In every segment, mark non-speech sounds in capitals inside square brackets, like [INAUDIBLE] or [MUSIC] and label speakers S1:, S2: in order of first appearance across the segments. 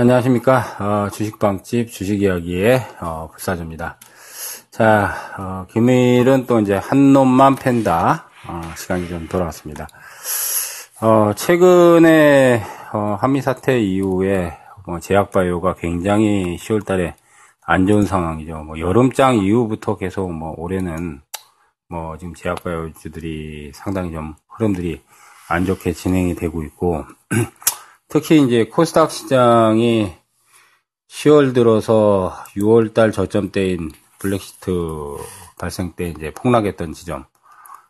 S1: 안녕하십니까. 어, 주식방집 주식이야기의 어, 불사조입니다. 자, 어, 금일은 또 이제 한 놈만 팬다 어, 시간이 좀 돌아왔습니다. 어, 최근에 어, 한미 사태 이후에 뭐 제약바이오가 굉장히 10월달에 안 좋은 상황이죠. 뭐 여름장 이후부터 계속 뭐 올해는 뭐 지금 제약바이오주들이 상당히 좀 흐름들이 안 좋게 진행이 되고 있고 [CLEARS THROAT] 특히 이제 코스닥 시장이 10월 들어서 6월 달 저점 때인 블랙시트 발생 때 이제 폭락했던 지점.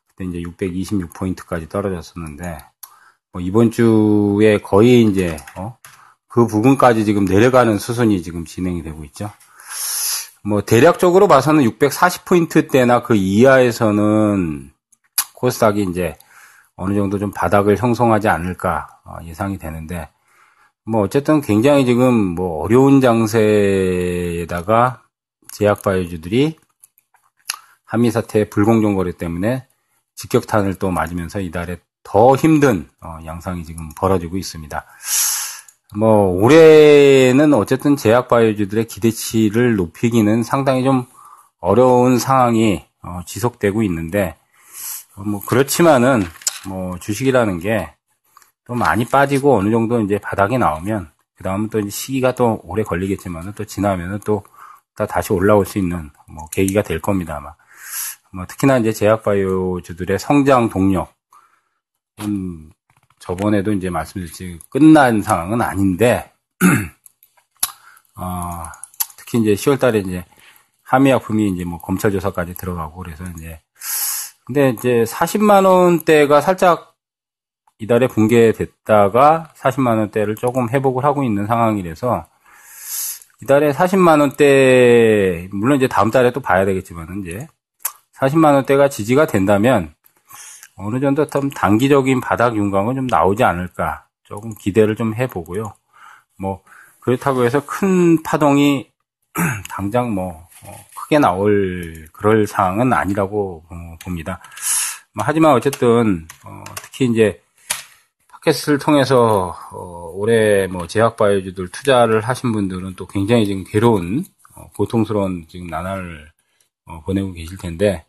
S1: 그때 이제 626포인트까지 떨어졌었는데, 뭐 이번 주에 거의 이제, 어? 그 부분까지 지금 내려가는 수순이 지금 진행이 되고 있죠. 뭐 대략적으로 봐서는 640포인트 대나 그 이하에서는 코스닥이 이제 어느 정도 좀 바닥을 형성하지 않을까 어, 예상이 되는데 뭐 어쨌든 굉장히 지금 뭐 어려운 장세에다가 제약 바이오주들이 한미 사태 불공정 거래 때문에 직격탄을 또 맞으면서 이달에 더 힘든 어, 양상이 지금 벌어지고 있습니다. 뭐 올해는 어쨌든 제약 바이오주들의 기대치를 높이기는 상당히 좀 어려운 상황이 어, 지속되고 있는데 뭐 그렇지만은 뭐 주식이라는 게 또 많이 빠지고 어느 정도 이제 바닥이 나오면 그 다음은 또 시기가 또 오래 걸리겠지만은 또 지나면은 또 다시 올라올 수 있는 뭐 계기가 될 겁니다 아마. 뭐 특히나 이제 제약바이오주들의 성장 동력, 음, 저번에도 이제 말씀드렸지 끝난 상황은 아닌데, [CLEARS THROAT] 어, 특히 이제 10월달에 이제 함의약품이 이제 뭐 검찰 조사까지 들어가고 그래서 이제 근데 이제 40만 원대가 살짝 이달에 붕괴됐다가 40만 원대를 조금 회복을 하고 있는 상황이라서 이달에 40만 원대 물론 이제 다음 달에 또 봐야 되겠지만 이제 40만 원대가 지지가 된다면 어느 정도 좀 단기적인 바닥 윤곽은 좀 나오지 않을까 조금 기대를 좀 해보고요. 뭐 그렇다고 해서 큰 파동이 [CLEARS THROAT] 당장 뭐 어, 크게 나올 그럴 상황은 아니라고 어, 봅니다. 뭐, 하지만 어쨌든 어, 특히 이제 팟캐스트를 통해서 올해 뭐 제약 바이오주들 투자를 하신 분들은 또 굉장히 지금 괴로운 고통스러운 지금 나날을 보내고 계실 텐데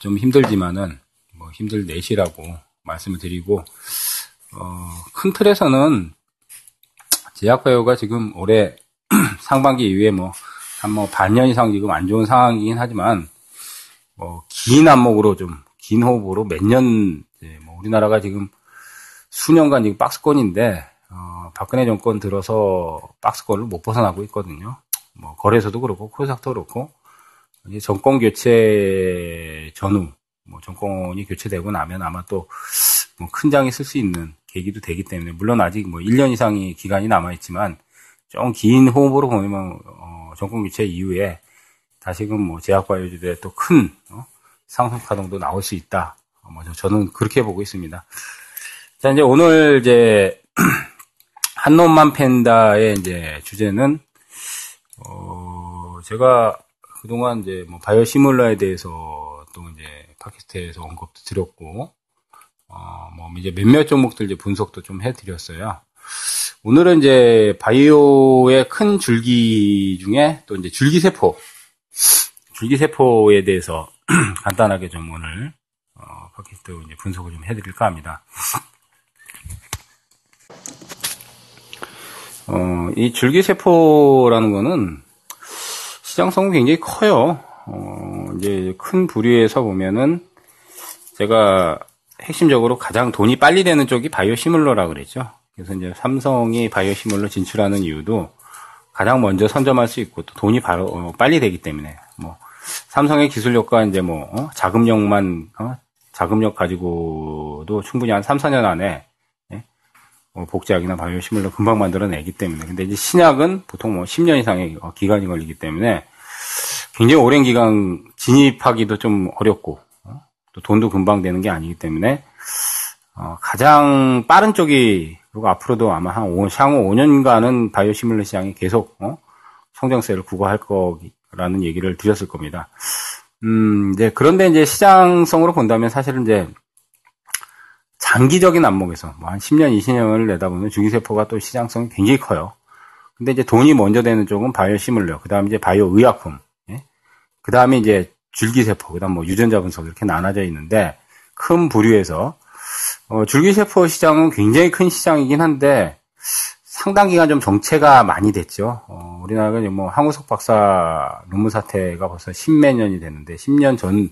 S1: 좀 힘들지만은 뭐 힘들 내시라고 말씀을 드리고 어, 큰 틀에서는 제약바이오가 지금 올해 [CLEARS THROAT] 상반기 이후에 뭐, 한 뭐 반년 이상 지금 안 좋은 상황이긴 하지만, 뭐, 긴 안목으로 좀, 긴 호흡으로 몇 년, 뭐, 우리나라가 지금 수년간 지금 박스권인데, 어, 박근혜 정권 들어서 박스권을 못 벗어나고 있거든요. 뭐, 거래소도 그렇고, 코스닥도 그렇고, 이제 정권 교체 전후, 뭐, 정권이 교체되고 나면 아마 또, 뭐, 큰 장이 쓸 수 있는 계기도 되기 때문에, 물론 아직 뭐, 1년 이상의 기간이 남아 있지만, 좀 긴 호흡으로 보면 어, 정권 교체 이후에 다시금 뭐 제약바이오주들의 또큰 어, 상승 파동도 나올 수 있다. 어, 뭐 저는 그렇게 보고 있습니다. 자 이제 오늘 이제 [CLEARS THROAT] 한 놈만 팬다의 이제 주제는 어 제가 그동안 이제 뭐 바이오 시뮬러에 대해서 또 이제 팟캐스트에서 언급도 드렸고 어뭐 이제 몇몇 종목들 이제 분석도 좀 해드렸어요. 오늘은 이제 바이오의 큰 줄기 중에 또 이제 줄기세포, 줄기세포에 대해서 [CLEARS THROAT] 간단하게 좀 오늘 어, 팟캐스트 이제 분석을 좀 해드릴까 합니다. 어, 이 줄기세포라는 거는 시장성은 굉장히 커요. 어, 이제 큰 부류에서 보면은 제가 핵심적으로 가장 돈이 빨리 되는 쪽이 바이오 시뮬러라 그랬죠. 그래서 이제 삼성이 바이오시몰로 진출하는 이유도 가장 먼저 선점할 수 있고 또 돈이 바로 어, 빨리 되기 때문에 뭐 삼성의 기술력과 이제 뭐 어, 자금력만 어, 자금력 가지고도 충분히 한 3, 4년 안에 예? 뭐 복제약이나 바이오시몰로 금방 만들어내기 때문에 근데 이제 신약은 보통 뭐 10년 이상의 어, 기간이 걸리기 때문에 굉장히 오랜 기간 진입하기도 좀 어렵고 어, 또 돈도 금방 되는 게 아니기 때문에 어, 가장 빠른 쪽이 그리고 앞으로도 아마 한 5, 향후 5년간은 바이오 시뮬러 시장이 계속 어? 성장세를 구가할 거라는 얘기를 드렸을 겁니다. 음, 이제 그런데 이제 시장성으로 본다면 사실은 이제 장기적인 안목에서 뭐 한 10년, 20년을 내다보면 줄기세포가 또 시장성이 굉장히 커요. 근데 이제 돈이 먼저 되는 쪽은 바이오 시뮬러, 그 다음 이제 바이오 의약품, 예? 그 다음에 이제 줄기세포, 그 다음 뭐 유전자 분석 이렇게 나눠져 있는데 큰 부류에서 어, 줄기세포 시장은 굉장히 큰 시장이긴 한데 상당 기간 좀 정체가 많이 됐죠. 어, 우리나라가 뭐 황우석 박사 논문 사태가 벌써 십몇 년이 됐는데 10년 전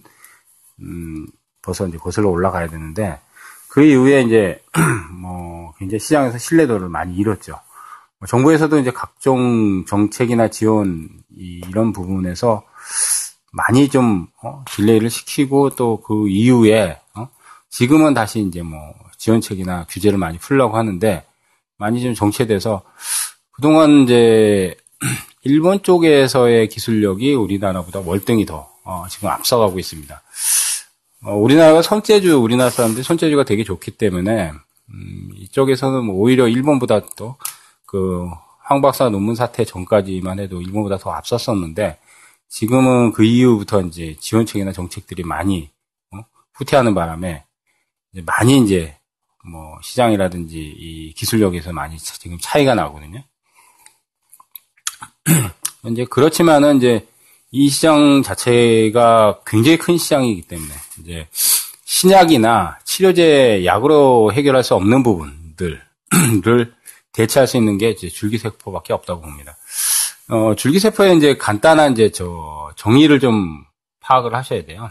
S1: 음, 벌써 이제 거슬러 올라가야 되는데 그 이후에 이제 [CLEARS THROAT] 뭐 굉장히 시장에서 신뢰도를 많이 잃었죠. 뭐 정부에서도 이제 각종 정책이나 지원 이런 부분에서 많이 좀 어, 딜레이를 시키고 또 그 이후에 어, 지금은 다시 이제 뭐 지원책이나 규제를 많이 풀려고 하는데 많이 좀 정체돼서 그동안 이제 [CLEARS THROAT] 일본 쪽에서의 기술력이 우리나라보다 월등히 더 어, 지금 앞서가고 있습니다. 어, 우리나라가 손재주, 우리나라 사람들이 손재주가 되게 좋기 때문에 음, 이쪽에서는 뭐 오히려 일본보다 또 그 황박사 논문 사태 전까지만 해도 일본보다 더 앞섰었는데 지금은 그 이후부터 이제 지원책이나 정책들이 많이 어? 후퇴하는 바람에 이제 많이 이제 뭐 시장이라든지 이 기술력에서 많이 지금 차이가 나거든요. [CLEARS THROAT] 이제 그렇지만은 이제 이 시장 자체가 굉장히 큰 시장이기 때문에 이제 신약이나 치료제 약으로 해결할 수 없는 부분들을 [CLEARS THROAT] 대체할 수 있는 게 이제 줄기세포밖에 없다고 봅니다. 어, 줄기세포의 이제 간단한 이제 저 정의를 좀 파악을 하셔야 돼요.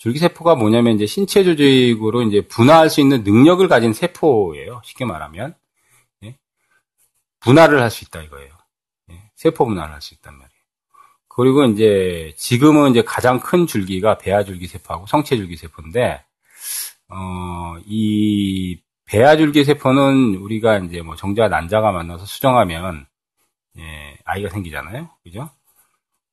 S1: 줄기세포가 뭐냐면 이제 신체 조직으로 이제 분화할 수 있는 능력을 가진 세포예요. 쉽게 말하면. 예? 분할을 할수 있다 이거예요. 예? 세포 분할을 할수 있단 말이에요. 그리고 이제 지금은 이제 가장 큰 줄기가 배아 줄기세포하고 성체 줄기세포인데 어, 이 배아 줄기세포는 우리가 이제 뭐 정자 난자가 만나서 수정하면 예, 아이가 생기잖아요. 그죠?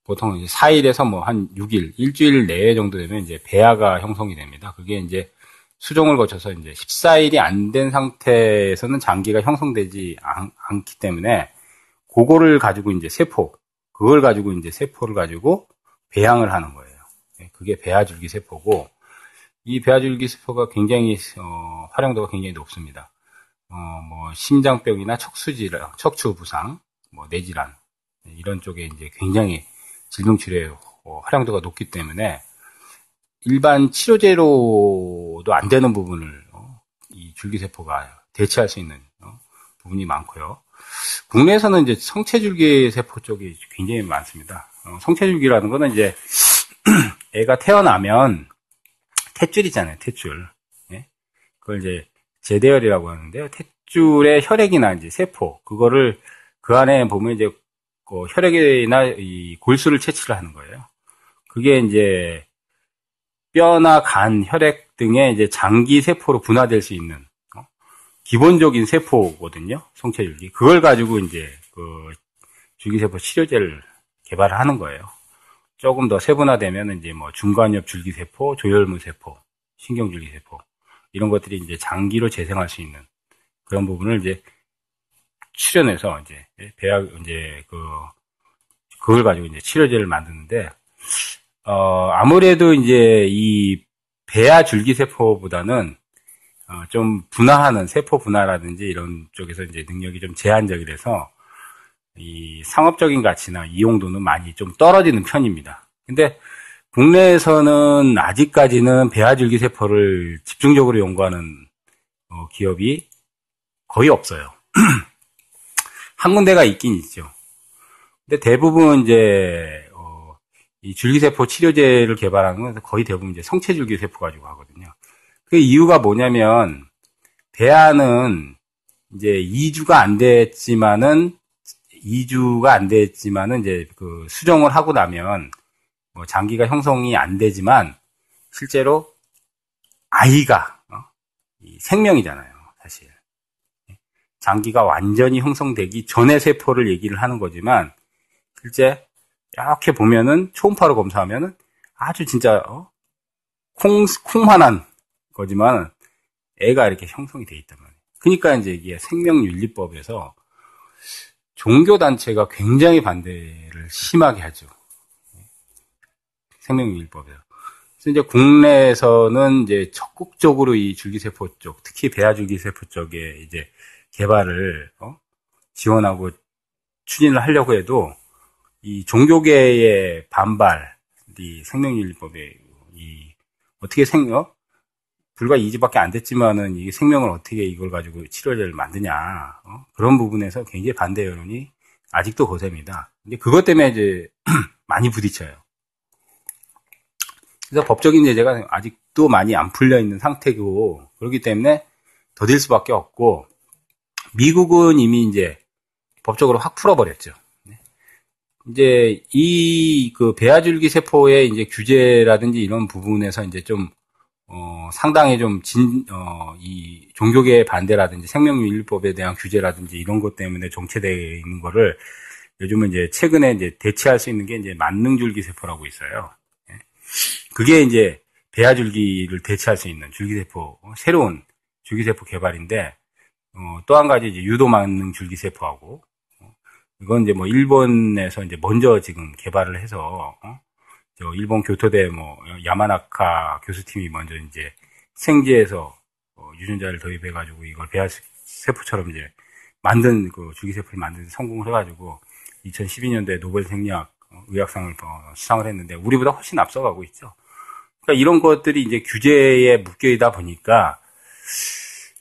S1: 보통 이제 4일에서 뭐 한 6일, 일주일 내에 정도 되면 이제 배아가 형성이 됩니다. 그게 이제 수정을 거쳐서 이제 14일이 안 된 상태에서는 장기가 형성되지 않, 않기 때문에 그거를 가지고 이제 세포, 그걸 가지고 이제 세포를 가지고 배양을 하는 거예요. 예, 그게 배아줄기 세포고 이 배아줄기 세포가 굉장히 어, 활용도가 굉장히 높습니다. 어, 뭐 심장병이나 척수질환, 척추 부상, 뭐 뇌질환 이런 쪽에 이제 굉장히 질병 치료에 어, 활용도가 높기 때문에 일반 치료제로도 안 되는 부분을 어, 이 줄기세포가 대체할 수 있는 어, 부분이 많고요. 국내에서는 이제 성체줄기 세포 쪽이 굉장히 많습니다. 성체줄기라는 거는 이제 [CLEARS THROAT] 애가 태어나면 탯줄이잖아요, 탯줄. 예? 그걸 이제 제대열이라고 하는데요. 탯줄의 혈액이나 이제 세포, 그거를 그 안에 보면 이제 그 혈액이나 이 골수를 채취를 하는 거예요. 그게 이제 뼈나 간, 혈액 등의 이제 장기 세포로 분화될 수 있는 어? 기본적인 세포거든요. 성체줄기. 그걸 가지고 이제 그 줄기세포 치료제를 개발하는 거예요. 조금 더 세분화되면 이제 뭐 중간엽 줄기세포, 조혈무 세포, 신경줄기세포 이런 것들이 이제 장기로 재생할 수 있는 그런 부분을 이제 출연해서 이제 배약 이제 그 그걸 가지고 이제 치료제를 만드는데 어 아무래도 이제 이 배아 줄기세포보다는 어, 좀 분화하는 세포 분화라든지 이런 쪽에서 이제 능력이 좀 제한적이라서 이 상업적인 가치나 이용도는 많이 좀 떨어지는 편입니다. 근데 국내에서는 아직까지는 배아줄기 세포를 집중적으로 연구하는 어, 기업이 거의 없어요. [CLEARS THROAT] 한 군데가 있긴 있죠. 근데 대부분 이제 어, 이 줄기세포 치료제를 개발하는 건 거의 대부분 이제 성체 줄기세포 가지고 하거든요. 그 이유가 뭐냐면 배아는 이제 2주가 안 됐지만은 2주가 안 됐지만은 이제 그 수정을 하고 나면 뭐 장기가 형성이 안 되지만 실제로 아이가 어? 생명이잖아요, 사실. 장기가 완전히 형성되기 전의 세포를 얘기를 하는 거지만 실제 이렇게 보면은 초음파로 검사하면은 아주 진짜 어? 콩 콩만한 거지만 애가 이렇게 형성이 돼 있단 말이에요. 그러니까 이제 이게 생명윤리법에서 종교 단체가 굉장히 반대를 심하게 하죠. 생명윤리법에서. 그래서 이제 국내에서는 이제 적극적으로 이 줄기세포 쪽, 특히 배아줄기세포 쪽에 이제 개발을 어? 지원하고 추진을 하려고 해도 이 종교계의 반발, 이 생명윤리법에 이 어떻게 생 어? 불과 2주밖에 안 됐지만은 이 생명을 어떻게 이걸 가지고 치료제를 만드냐 어? 그런 부분에서 굉장히 반대 여론이 아직도 거셉니다. 근데 그것 때문에 이제 [CLEARS THROAT] 많이 부딪혀요. 그래서 법적인 제재가 아직도 많이 안 풀려 있는 상태고 그렇기 때문에 더딜 수밖에 없고 미국은 이미 이제 법적으로 확 풀어버렸죠. 네. 이제 이 그 배아줄기 세포의 이제 규제라든지 이런 부분에서 이제 좀 어, 상당히 좀 진, 어, 이 종교계 반대라든지 생명윤리법에 대한 규제라든지 이런 것 때문에 정체되어 있는 거를 요즘은 이제 최근에 이제 대체할 수 있는 게 이제 만능줄기 세포라고 있어요. 예. 그게 이제 배아줄기를 대체할 수 있는 줄기세포, 어, 새로운 줄기세포 개발인데, 어, 또 한 가지 이제 유도 만능 줄기세포하고, 어, 이건 이제 뭐 일본에서 이제 먼저 지금 개발을 해서, 어, 저 일본 교토대 뭐 야마나카 교수팀이 먼저 이제 생지에서 어, 유전자를 도입해 가지고 이걸 배아 세포처럼 이제 만든 그 줄기세포를 만든 성공을 해 가지고 2012년도에 노벨 생리학 어, 의학상을 어, 수상을 했는데 우리보다 훨씬 앞서가고 있죠. 그러니까 이런 것들이 이제 규제에 묶여 있다 보니까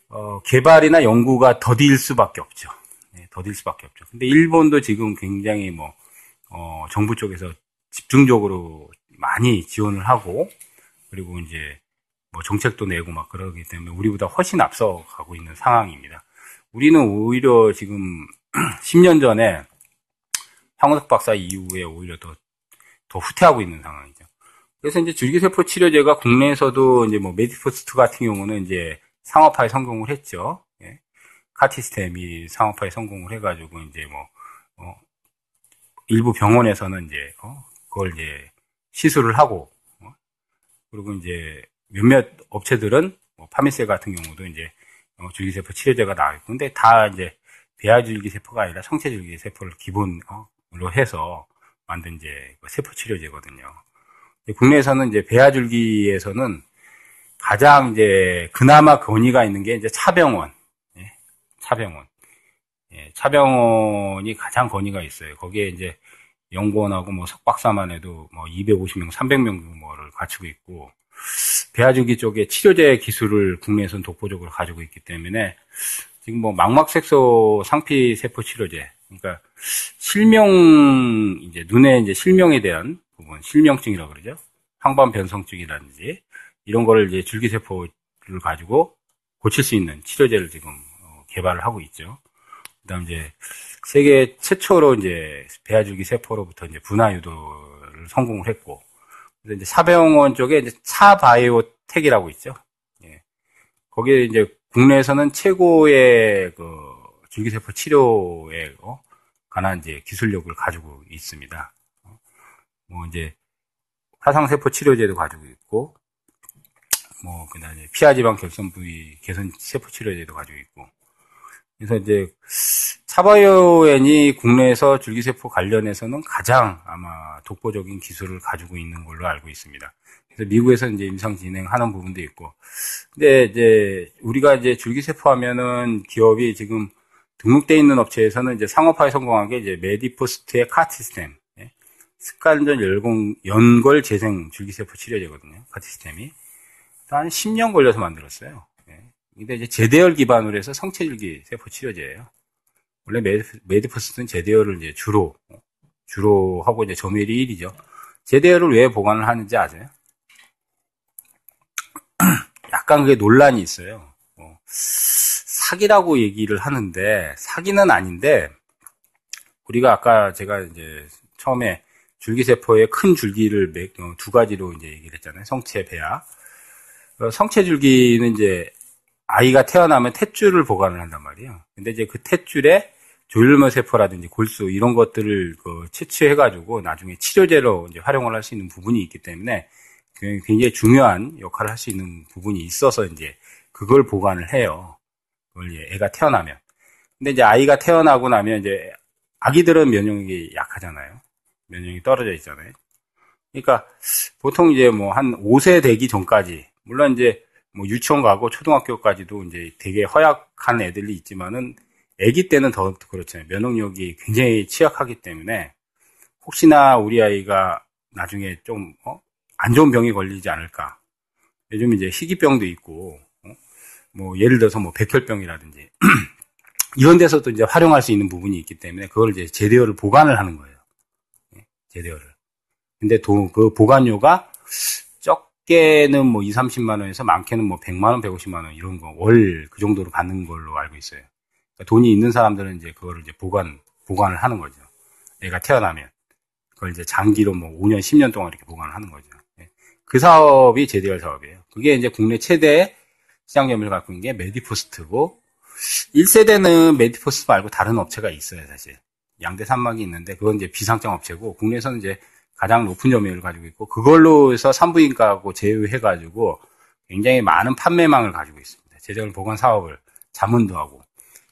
S1: 어, 개발이나 연구가 더딜 수밖에 없죠. 네, 더딜 수밖에 없죠. 근데 일본도 지금 굉장히 뭐 어, 정부 쪽에서 집중적으로 많이 지원을 하고 그리고 이제 뭐 정책도 내고 막 그러기 때문에 우리보다 훨씬 앞서가고 있는 상황입니다. 우리는 오히려 지금 [CLEARS THROAT] 10년 전에 황우석 박사 이후에 오히려 더, 더 후퇴하고 있는 상황이죠. 그래서 이제 줄기세포 치료제가 국내에서도 이제 뭐 메디포스트 같은 경우는 이제 상업화에 성공을 했죠. 예. 카티스템이 상업화에 성공을 해가지고 이제 뭐, 어, 일부 병원에서는 이제, 어, 그걸 이제 시술을 하고 어? 그리고 이제 몇몇 업체들은 뭐 파미세 같은 경우도 이제 어, 줄기세포 치료제가 나와 있고 근데 다 이제 배아줄기세포가 아니라 성체줄기세포를 기본으로 해서 만든 이제 그 세포 치료제거든요. 국내에서는 이제 배아줄기에서는 가장 이제 그나마 권위가 있는 게 이제 차병원, 예, 차병원, 예, 차병원이 가장 권위가 있어요. 거기에 이제 연구원하고 뭐 석박사만 해도 뭐 250명, 300명 규모를 갖추고 있고 배아주기 쪽에 치료제 기술을 국내에서는 독보적으로 가지고 있기 때문에 지금 뭐 망막색소 상피 세포 치료제 그러니까 실명 이제 눈에 이제 실명에 대한 부분 실명증이라고 그러죠. 황반 변성증이라든지 이런 거를 이제 줄기세포를 가지고 고칠 수 있는 치료제를 지금 어, 개발을 하고 있죠. 그다음 이제 세계 최초로 이제 배아줄기 세포로부터 이제 분화 유도를 성공을 했고, 그래서 이제 사병원 쪽에 이제 차바이오텍이라고 있죠. 예. 거기에 이제 국내에서는 최고의 그 줄기세포 치료에 어, 관한 이제 기술력을 가지고 있습니다. 어, 뭐 이제 화상세포 치료제도 가지고 있고, 뭐 그 다음에 피하지방 결손 부위 개선 세포 치료제도 가지고 있고, 그래서 이제 차바이오엔이 국내에서 줄기세포 관련해서는 가장 아마 독보적인 기술을 가지고 있는 걸로 알고 있습니다. 그래서 미국에서 이제 임상 진행하는 부분도 있고. 근데 이제 우리가 이제 줄기세포 하면은 기업이 지금 등록되어 있는 업체에서는 이제 상업화에 성공한 게 이제 메디포스트의 카티스템. 예? 슬관절 연골, 연골 재생 줄기세포 치료제거든요. 카티스템이. 한 10년 걸려서 만들었어요. 근데 이제 제대혈 기반으로 해서 성체줄기세포 치료제예요. 원래 메디포스트는 제대혈을 이제 주로 주로 하고 이제 점유율이 1이죠. 제대열을 왜 보관을 하는지 아세요? [CLEARS THROAT] 약간 그게 논란이 있어요. 어, 사기라고 얘기를 하는데 사기는 아닌데 우리가 아까 제가 이제 처음에 줄기세포의 큰 줄기를 어, 두 가지로 이제 얘기를 했잖아요. 성체, 배아. 어, 성체 줄기는 이제 아이가 태어나면 탯줄을 보관을 한단 말이에요. 근데 이제 그 탯줄에 조혈모 세포라든지 골수 이런 것들을 그 채취해가지고 나중에 치료제로 이제 활용을 할 수 있는 부분이 있기 때문에 굉장히 중요한 역할을 할 수 있는 부분이 있어서 이제 그걸 보관을 해요. 그걸 이제 애가 태어나면. 근데 이제 아이가 태어나고 나면 이제 아기들은 면역력이 약하잖아요. 면역력이 떨어져 있잖아요. 그러니까 보통 이제 뭐 한 5세 되기 전까지 물론 이제 뭐 유치원 가고 초등학교까지도 이제 되게 허약한 애들이 있지만은 아기 때는 더 그렇잖아요. 면역력이 굉장히 취약하기 때문에 혹시나 우리 아이가 나중에 좀, 어? 안 좋은 병에 걸리지 않을까. 요즘 이제 희귀병도 있고, 어? 뭐, 예를 들어서 뭐, 백혈병이라든지, [CLEARS THROAT] 이런 데서도 이제 활용할 수 있는 부분이 있기 때문에, 그걸 이제 제대어를 보관을 하는 거예요. 예, 제대어를. 근데 도, 그 보관료가 적게는 뭐 2, 30만 원에서 많게는 뭐 100만 원, 150만 원 이런 거, 월 그 정도로 받는 걸로 알고 있어요. 그러니까 돈이 있는 사람들은 이제 그거를 이제 보관, 보관을 하는 거죠. 애가 태어나면. 그걸 이제 장기로 뭐 5년, 10년 동안 이렇게 보관을 하는 거죠. 예. 그 사업이 제대혈 사업이에요. 그게 이제 국내 최대 시장 점유율을 갖고 있는 게 메디포스트고 1세대는 메디포스트 말고 다른 업체가 있어요, 사실. 양대 산맥이 있는데 그건 이제 비상장 업체고 국내에서는 이제 가장 높은 점유율을 가지고 있고 그걸로 해서 산부인과하고 제휴해가지고 굉장히 많은 판매망을 가지고 있습니다. 제대로 보관 사업을 자문도 하고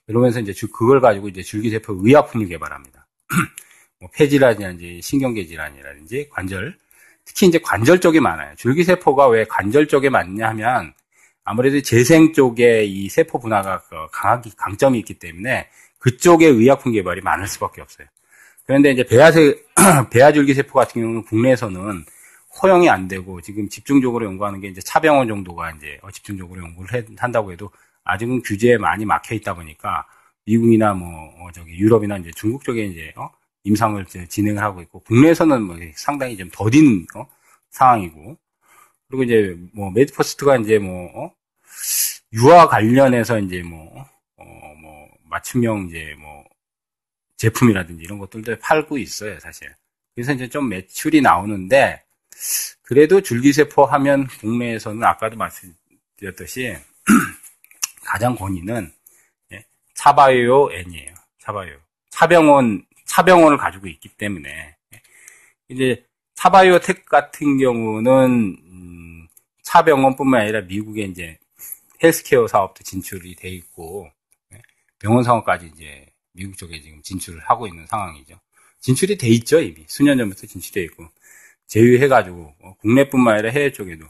S1: 이러면서 이제 그걸 가지고 이제 줄기 세포 의약품을 개발합니다. [CLEARS THROAT] 뭐 폐질환이라든지 신경계 질환이라든지 관절 특히 이제 관절 쪽이 많아요. 줄기 세포가 왜 관절 쪽에 많냐 하면 아무래도 재생 쪽에 이 세포 분화가 그 강하기 강점이 있기 때문에 그쪽에 의약품 개발이 많을 수밖에 없어요. 그런데 이제 배아세 [CLEARS THROAT] 배아줄기세포 같은 경우는 국내에서는 허용이 안 되고 지금 집중적으로 연구하는 게 이제 차병원 정도가 이제 어, 집중적으로 연구를 한다고 해도 아직은 규제에 많이 막혀 있다 보니까 미국이나 뭐 어, 저기 유럽이나 이제 중국 쪽에 이제 어? 임상을 진행을 하고 있고 국내에서는 뭐 상당히 좀 더딘 어? 상황이고 그리고 이제 뭐 메디포스트가 이제 뭐 어? 유아 관련해서 이제 뭐, 어, 뭐 맞춤형 이제 뭐 제품이라든지 이런 것들도 팔고 있어요 사실. 그래서 이제 좀 매출이 나오는데 그래도 줄기세포 하면 국내에서는 아까도 말씀드렸듯이 [CLEARS THROAT] 가장 권위는 예, 차바이오 N이에요. 차바이오. 차병원 차병원을 가지고 있기 때문에 이제 차바이오텍 같은 경우는 음, 차병원뿐만 아니라 미국에 이제 헬스케어 사업도 진출이 돼 있고 예, 병원 사업까지 이제 미국 쪽에 지금 진출을 하고 있는 상황이죠. 진출이 돼 있죠 이미 수년 전부터 진출돼 있고 제휴해가지고 어, 국내뿐만 아니라 해외 쪽에도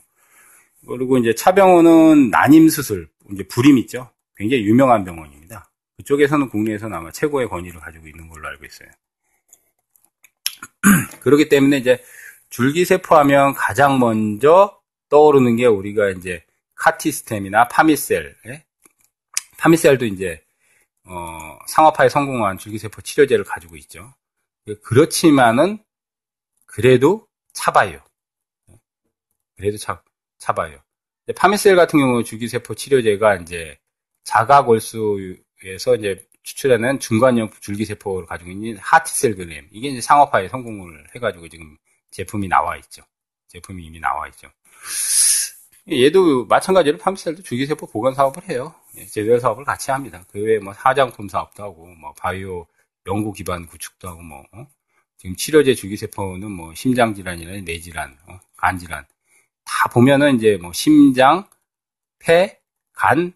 S1: 그리고 이제 차병원은 난임 수술 이제 불임 있죠. 굉장히 유명한 병원입니다. 그쪽에서는 국내에서는 아마 최고의 권위를 가지고 있는 걸로 알고 있어요. [CLEARS THROAT] 그렇기 때문에 이제 줄기세포 하면 가장 먼저 떠오르는 게 우리가 이제 카티스템이나 파미셀, 예? 파미셀도 이제 어, 상업화에 성공한 줄기세포 치료제를 가지고 있죠. 그렇지만은 그래도 차바요. 그래도 차, 차바요. 파미셀 같은 경우 줄기세포 치료제가 이제 자가골수에서 이제 추출하는 중간형 줄기세포를 가지고 있는 하트셀그램 이게 이제 상업화에 성공을 해가지고 지금 제품이 나와 있죠. 제품이 이미 나와 있죠. 얘도 마찬가지로 파미셀도 줄기세포 보관 사업을 해요. 예, 제조 사업을 같이 합니다. 그 외에 뭐 화장품 사업도 하고 뭐 바이오 연구 기반 구축도 하고 뭐 어? 지금 치료제 줄기세포는 뭐 심장 질환이나 뇌질환, 어? 간 질환 다 보면은 이제 뭐 심장, 폐, 간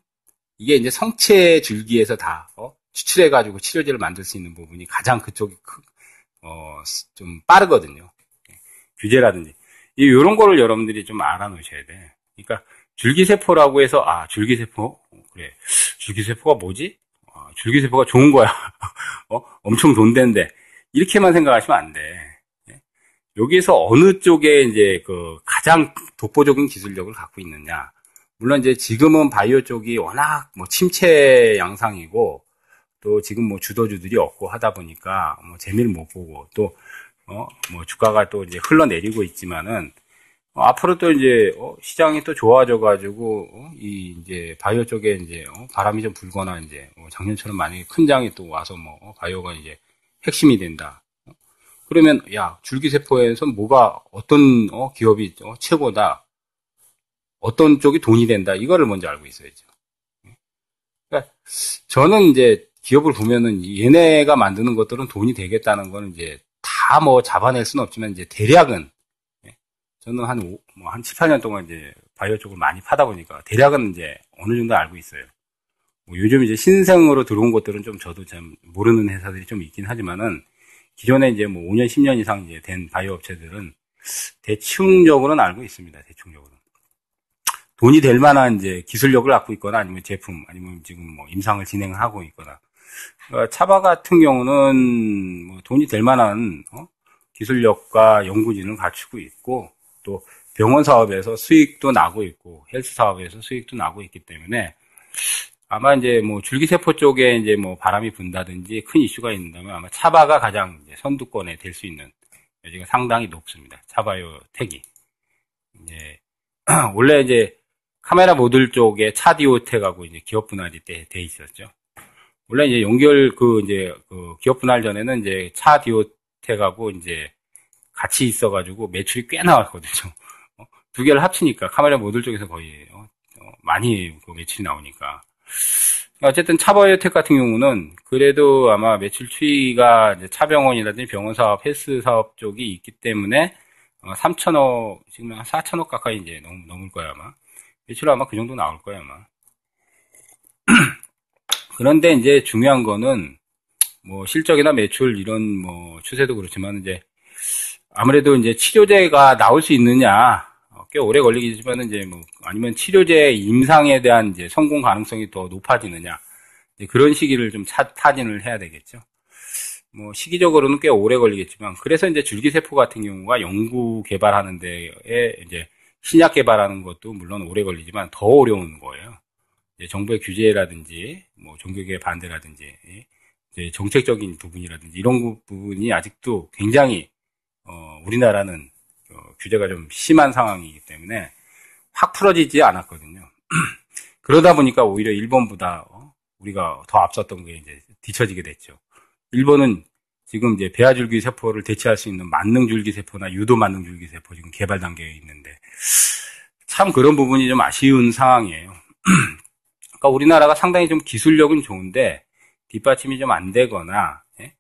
S1: 이게 이제 성체 줄기에서 다 어? 추출해 가지고 치료제를 만들 수 있는 부분이 가장 그쪽이 크, 어, 좀 빠르거든요. 규제라든지. 이런 거를 여러분들이 좀 알아놓으셔야 돼. 그러니까 줄기세포라고 해서 아 줄기세포 어, 그래 줄기세포가 뭐지? 아, 줄기세포가 좋은 거야. [LAUGHS] 어? 엄청 돈 된대. 이렇게만 생각하시면 안 돼. 예? 여기에서 어느 쪽에 이제 그 가장 독보적인 기술력을 갖고 있느냐. 물론 이제 지금은 바이오 쪽이 워낙 뭐 침체 양상이고 또 지금 뭐 주도주들이 없고 하다 보니까 뭐 재미를 못 보고 또어뭐 주가가 또 이제 흘러내리고 있지만은 어 앞으로 또 이제 어 시장이 또 좋아져 가지고 어 이 이제 바이오 쪽에 이제 어 바람이 좀 불거나 이제 어 작년처럼 만약에 큰 장이 또 와서 뭐어 바이오가 이제 핵심이 된다. 어, 그러면 야 줄기세포에서 뭐가 어떤 어 기업이 어 최고다. 어떤 쪽이 돈이 된다. 이거를 먼저 알고 있어야죠. 그러니까 저는 이제 기업을 보면은 얘네가 만드는 것들은 돈이 되겠다는 거는 이제 다 뭐 잡아낼 수는 없지만 이제 대략은 예. 저는 한, 오, 뭐 한 7, 8년 동안 이제 바이오 쪽을 많이 파다 보니까 대략은 이제 어느 정도 알고 있어요. 뭐 요즘 이제 신생으로 들어온 것들은 좀 저도 참 모르는 회사들이 좀 있긴 하지만은 기존에 이제 뭐 5년, 10년 이상 이제 된 바이오 업체들은 대충적으로는 알고 있습니다. 대충적으로. 돈이 될 만한 이제 기술력을 갖고 있거나 아니면 제품 아니면 지금 뭐 임상을 진행하고 있거나 그러니까 차바 같은 경우는 뭐 돈이 될 만한 어? 기술력과 연구진을 갖추고 있고 또 병원 사업에서 수익도 나고 있고 헬스 사업에서 수익도 나고 있기 때문에 아마 이제 뭐 줄기세포 쪽에 이제 뭐 바람이 분다든지 큰 이슈가 있는다면 아마 차바가 가장 선두권에 될 수 있는 여지가 상당히 높습니다. 차바요 택이. 이제 [CLEARS THROAT] 원래 이제 카메라 모듈 쪽에 차디오텍하고 이제 기업 분할이 돼, 돼 있었죠. 원래 이제 연결 그 이제 그 기업 분할 전에는 이제 차디오텍하고 이제 같이 있어가지고 매출이 꽤 나왔거든요. 어? 두 개를 합치니까 카메라 모듈 쪽에서 거의 어, 어, 많이 그 매출이 나오니까. 어쨌든 차바이오텍 같은 경우는 그래도 아마 매출 추이가 차병원이라든지 병원 사업, 헬스 사업 쪽이 있기 때문에 3천억, 어, 지금 한 4천억 가까이 이제 넘, 넘을 거야 아마. 매출 아마 그 정도 나올 거야 아마. [CLEARS THROAT] 그런데 이제 중요한 거는 뭐 실적이나 매출 이런 뭐 추세도 그렇지만 이제 아무래도 이제 치료제가 나올 수 있느냐 꽤 오래 걸리겠지만 이제 뭐 아니면 치료제 임상에 대한 이제 성공 가능성이 더 높아지느냐 그런 시기를 좀 차, 타진을 해야 되겠죠. 뭐 시기적으로는 꽤 오래 걸리겠지만 그래서 이제 줄기세포 같은 경우가 연구 개발하는 데에 이제 신약 개발하는 것도 물론 오래 걸리지만 더 어려운 거예요. 정부의 규제라든지 뭐 종교계 반대라든지 정책적인 부분이라든지 이런 부분이 아직도 굉장히 어, 우리나라는 규제가 좀 심한 상황이기 때문에 확 풀어지지 않았거든요. [CLEARS THROAT] 그러다 보니까 오히려 일본보다 어, 우리가 더 앞섰던 게 이제 뒤처지게 됐죠. 일본은 지금 이제 배아줄기 세포를 대체할 수 있는 만능 줄기 세포나 유도 만능 줄기 세포 지금 개발 단계에 있는데 참 그런 부분이 좀 아쉬운 상황이에요. [CLEARS THROAT] 그러니까 우리나라가 상당히 좀 기술력은 좋은데 뒷받침이 좀 안 되거나 예?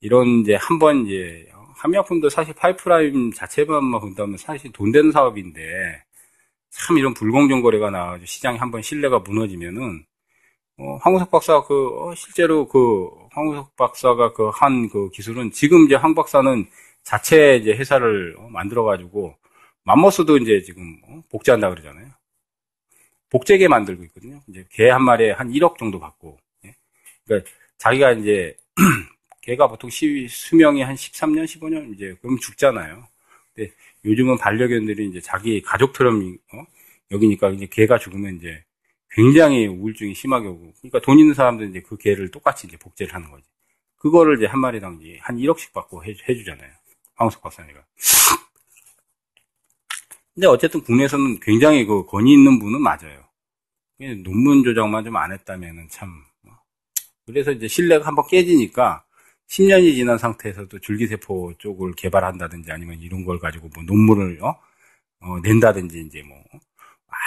S1: 이런 이제 한번 이제 한미약품도 사실 파이프라인 자체만 본다면 사실 돈 되는 사업인데 참 이런 불공정 거래가 나와가지고 시장이 한번 신뢰가 무너지면은 어, 황우석 박사 그 어, 실제로 그 황우석 박사가 그 한그 그 기술은 지금 이제 황 박사는 자체 이제 회사를 어, 만들어 가지고 맘모스도 이제 지금 어, 복제한다 그러잖아요. 복제개 만들고 있거든요. 이제 개 한 마리에 한 1억 정도 받고. 예? 그러니까 자기가 이제 [CLEARS THROAT] 개가 보통 시, 수명이 한 13년, 15년 이제 그럼 죽잖아요. 근데 요즘은 반려견들이 이제 자기 가족처럼 어? 여기니까 이제 개가 죽으면 이제 굉장히 우울증이 심하게 오고 그러니까 돈 있는 사람들은 이제 그 개를 똑같이 이제 복제를 하는 거지. 그거를 이제 한 마리당 이제 한 1억씩 받고 해, 해주잖아요. 황우석 박사님가. 근데 어쨌든 국내에서는 굉장히 그 권위 있는 분은 맞아요. 논문 조작만 좀 안 했다면은 참. 뭐. 그래서 이제 신뢰가 한번 깨지니까 10년이 지난 상태에서도 줄기세포 쪽을 개발한다든지 아니면 이런 걸 가지고 뭐 논문을 어? 어, 낸다든지 이제 뭐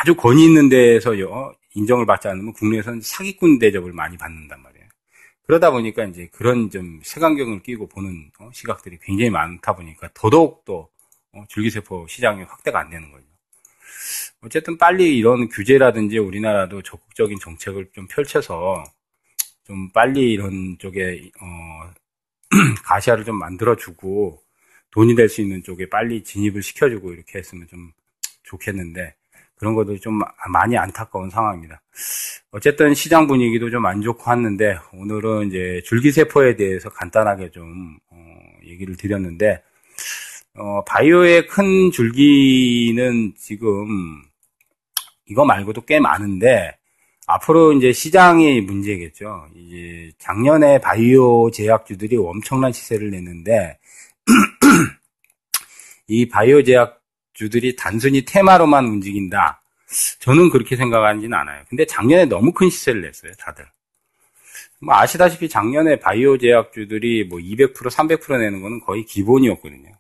S1: 아주 권위 있는 데에서 어, 인정을 받지 않으면 국내에서는 사기꾼 대접을 많이 받는단 말이에요. 그러다 보니까 이제 그런 좀 색안경을 끼고 보는 어, 시각들이 굉장히 많다 보니까 더더욱 또 어, 줄기세포 시장이 확대가 안 되는 거죠. 어쨌든 빨리 이런 규제라든지 우리나라도 적극적인 정책을 좀 펼쳐서 좀 빨리 이런 쪽에 어, [CLEARS THROAT] 가시화를 좀 만들어주고 돈이 될 수 있는 쪽에 빨리 진입을 시켜주고 이렇게 했으면 좀 좋겠는데 그런 것도 좀 많이 안타까운 상황입니다. 어쨌든 시장 분위기도 좀 안 좋고 했는데 오늘은 이제 줄기세포에 대해서 간단하게 좀 어, 얘기를 드렸는데 어, 바이오의 큰 줄기는 지금 이거 말고도 꽤 많은데 앞으로 이제 시장의 문제겠죠. 이제 작년에 바이오 제약주들이 엄청난 시세를 냈는데 [CLEARS THROAT] 이 바이오 제약주들이 단순히 테마로만 움직인다. 저는 그렇게 생각하지는 않아요. 근데 작년에 너무 큰 시세를 냈어요, 다들. 뭐 아시다시피 작년에 바이오 제약주들이 뭐 200%, 300% 내는 거는 거의 기본이었거든요.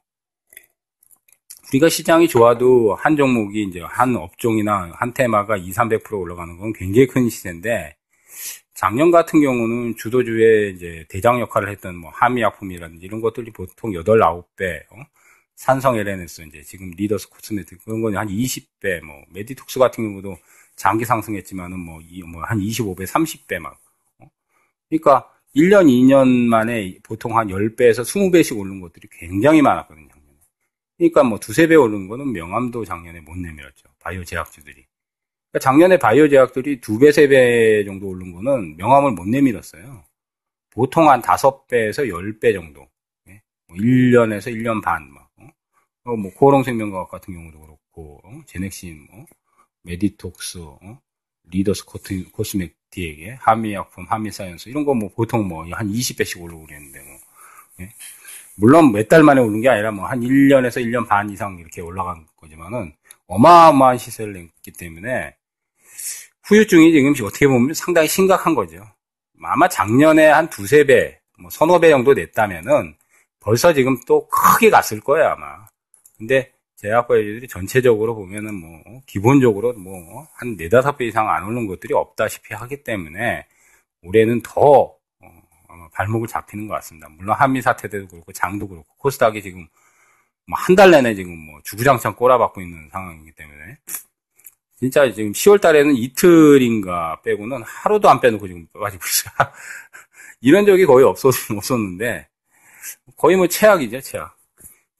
S1: 우리가 시장이 좋아도 한 종목이 이제 한 업종이나 한 테마가 2, 300% 올라가는 건 굉장히 큰 시세인데 작년 같은 경우는 주도주의 이제 대장 역할을 했던 뭐 하미약품이라든지 이런 것들이 보통 8, 9배, 어? 산성 LNS 이제 지금 리더스 코스메틱 그런 건 한 20배, 뭐 메디톡스 같은 경우도 장기 상승했지만은 뭐, 뭐한 25배, 30배 막. 어? 그러니까 1년, 2년 만에 보통 한 10배에서 20배씩 오른 것들이 굉장히 많았거든요. 그러니까 뭐 두세 배 오른 거는 명함도 작년에 못 내밀었죠. 바이오 제약주들이. 그러니까 작년에 바이오 제약들이 두 배, 세 배 정도 오른 거는 명함을 못 내밀었어요. 보통 한 다섯 배에서 열 배 정도. 예? 뭐 1년에서 1년 반, 막. 어? 어, 뭐, 코오롱생명과학 같은 경우도 그렇고, 어? 제넥신, 뭐, 메디톡스, 어? 리더스 코스메틱에, 한미약품, 한미사이언스, 이런 거 뭐, 보통 뭐, 한 20배씩 오르고 그랬는데, 뭐. 예? 물론 몇 달 만에 오른 게 아니라 뭐, 한 1년에서 1년 반 이상 이렇게 올라간 거지만은, 어마어마한 시세를 냈기 때문에, 후유증이 지금 어떻게 보면 상당히 심각한 거죠. 아마 작년에 한 두세 배, 뭐 서너 배 정도 냈다면은 벌써 지금 또 크게 갔을 거예요, 아마. 근데 제약과들이 전체적으로 보면은 뭐, 기본적으로 뭐, 한 네다섯 배 이상 안 오른 것들이 없다시피 하기 때문에 올해는 더, 어, 발목을 잡히는 것 같습니다. 물론 한미 사태도 그렇고, 장도 그렇고, 코스닥이 지금 뭐 한 달 내내 지금 뭐 주구장창 꼬라박고 있는 상황이기 때문에 진짜 지금 10월 달에는 이틀인가 빼고는 하루도 안 빼놓고 지금 빠지고 있어요. [LAUGHS] 이런 적이 거의 없었, 없었는데, 거의 뭐 최악이죠, 최악.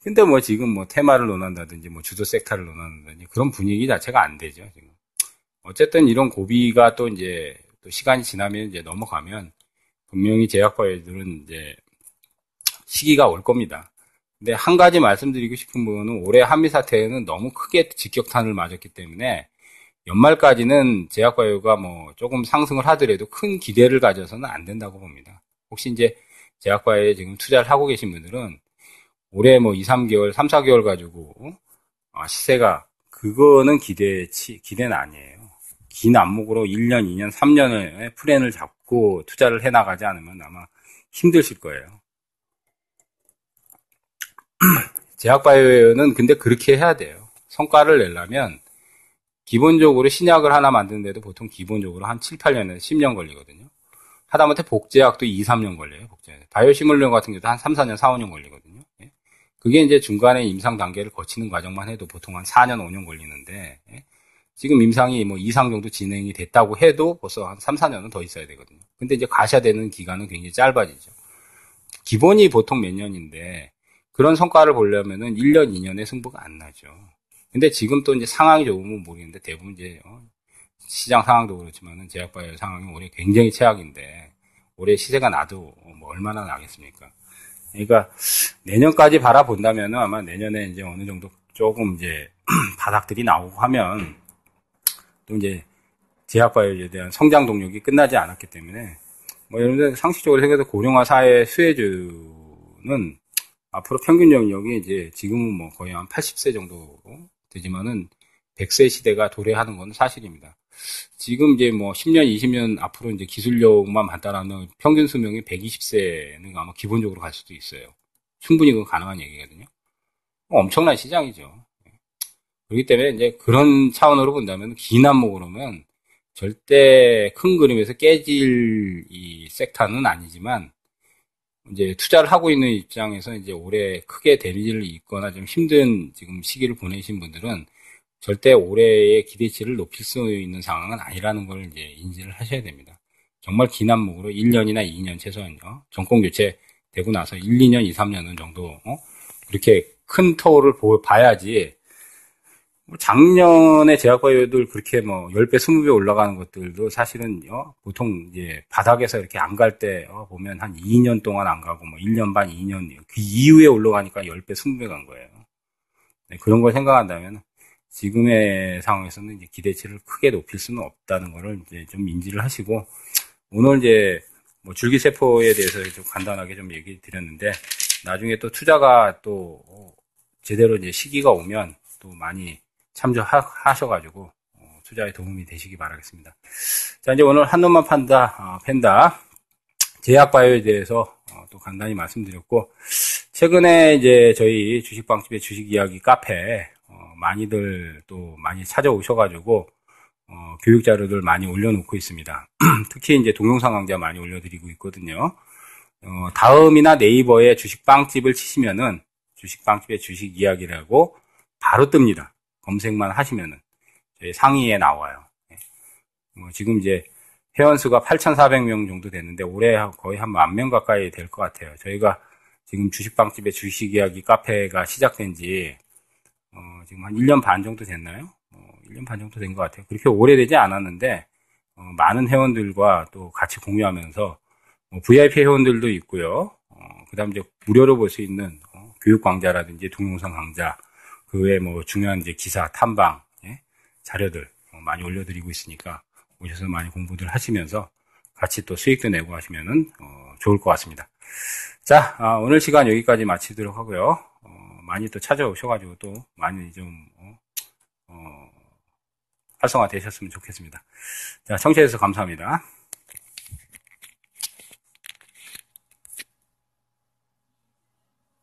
S1: 근데 뭐 지금 뭐 테마를 논한다든지 뭐 주도 섹터를 논한다든지 그런 분위기 자체가 안 되죠, 지금. 어쨌든 이런 고비가 또 이제 또 시간이 지나면 이제 넘어가면 분명히 제약과들은 이제 시기가 올 겁니다. 근데 한 가지 말씀드리고 싶은 부분은 올해 한미 사태에는 너무 크게 직격탄을 맞았기 때문에 연말까지는 제약과유가 뭐 조금 상승을 하더라도 큰 기대를 가져서는 안 된다고 봅니다. 혹시 이제 제약과에 지금 투자를 하고 계신 분들은 올해 뭐 2, 3개월, 3, 4개월 가지고 아, 시세가 그거는 기대치 기대는 아니에요. 긴 안목으로 1년, 2년, 3년의 플랜을 잡고 투자를 해 나가지 않으면 아마 힘드실 거예요. [CLEARS THROAT] 제약바이오는 근데 그렇게 해야 돼요. 성과를 내려면 기본적으로 신약을 하나 만드는데도 보통 기본적으로 한 7, 8년에서 10년 걸리거든요. 하다못해 복제약도 2, 3년 걸려요. 복제약. 바이오시뮬레 같은 경우도 한 3, 4년, 4, 5년 걸리거든요. 예? 그게 이제 중간에 임상 단계를 거치는 과정만 해도 보통 한 4년, 5년 걸리는데 예? 지금 임상이 뭐 이상 정도 진행이 됐다고 해도 벌써 한 3, 4년은 더 있어야 되거든요. 근데 이제 가셔야되는 기간은 굉장히 짧아지죠. 기본이 보통 몇 년인데 그런 성과를 보려면은 1년, 2년의 승부가 안 나죠. 근데 지금 또 이제 상황이 좋으면 모르겠는데 대부분 이제 어, 시장 상황도 그렇지만은 제약바이오 상황이 올해 굉장히 최악인데 올해 시세가 나도 뭐 얼마나 나겠습니까? 그러니까 내년까지 바라본다면은 아마 내년에 이제 어느 정도 조금 이제 [CLEARS THROAT] 바닥들이 나오고 하면 또 이제 제약바이오에 대한 성장 동력이 끝나지 않았기 때문에 뭐 여러분들 상식적으로 생각해서 고령화 사회 수혜주는 앞으로 평균 영역이 이제 지금은 뭐 거의 한 80세 정도 되지만은 100세 시대가 도래하는 건 사실입니다. 지금 이제 뭐 10년, 20년 앞으로 이제 기술력만 발달하면 평균 수명이 120세는 아마 기본적으로 갈 수도 있어요. 충분히 그건 가능한 얘기거든요. 뭐 엄청난 시장이죠. 그렇기 때문에 이제 그런 차원으로 본다면 긴 안목으로면 절대 큰 그림에서 깨질 이 섹터는 아니지만 이제 투자를 하고 있는 입장에서 이제 올해 크게 데미지를 입거나 좀 힘든 지금 시기를 보내신 분들은 절대 올해의 기대치를 높일 수 있는 상황은 아니라는 걸 이제 인지를 하셔야 됩니다. 정말 긴 안목으로 1년이나 2년 최소한요. 정권 교체 되고 나서 1, 2년, 2, 3년은 정도 어? 그렇게 큰 터를 봐야지 뭐 작년에 제약바이오들 그렇게 뭐 10배, 20배 올라가는 것들도 사실은 요 보통 이제 바닥에서 이렇게 안 갈때 어, 보면 한 2년 동안 안 가고 뭐 1년 반, 2년 그 이후에 올라가니까 10배, 20배 간 거예요. 네, 그런 걸 생각한다면 지금의 상황에서는 이제 기대치를 크게 높일 수는 없다는 거를 이제 좀 인지를 하시고 오늘 이제 뭐 줄기세포에 대해서 좀 간단하게 좀 얘기 드렸는데 나중에 또 투자가 또 제대로 이제 시기가 오면 또 많이 참조하셔가지고 어, 투자에 도움이 되시기 바라겠습니다. 자 이제 오늘 한 놈만 판다 어, 팬다 제약바이오에 대해서 어, 또 간단히 말씀드렸고 최근에 이제 저희 주식방집의 주식 이야기 카페 어, 많이들 또 많이 찾아오셔가지고 어, 교육 자료들 많이 올려놓고 있습니다. [CLEARS THROAT] 특히 이제 동영상 강좌 많이 올려드리고 있거든요. 어, 다음이나 네이버에 주식빵집을 치시면은 주식빵집의 주식 이야기라고 바로 뜹니다. 검색만 하시면은 저희 상위에 나와요. 뭐 지금 이제 회원수가 8,400명 정도 됐는데 올해 거의 한 만 명 가까이 될 것 같아요. 저희가 지금 주식방집의 주식 이야기 카페가 시작된 지 어, 지금 한 1년 반 정도 됐나요? 어, 1년 반 정도 된 것 같아요. 그렇게 오래되지 않았는데, 어, 많은 회원들과 또 같이 공유하면서, 뭐 VIP 회원들도 있고요. 어, 그 다음 이제 무료로 볼 수 있는 어, 교육 강좌라든지 동영상 강좌, 그 외에 뭐 중요한 이제 기사, 탐방, 예? 자료들 어, 많이 올려드리고 있으니까 오셔서 많이 공부들 하시면서 같이 또 수익도 내고 하시면은 어, 좋을 것 같습니다. 자, 아, 오늘 시간 여기까지 마치도록 하고요. 어, 많이 또 찾아오셔가지고 또 많이 좀 어, 어, 활성화 되셨으면 좋겠습니다. 자, 청취해주셔서 감사합니다.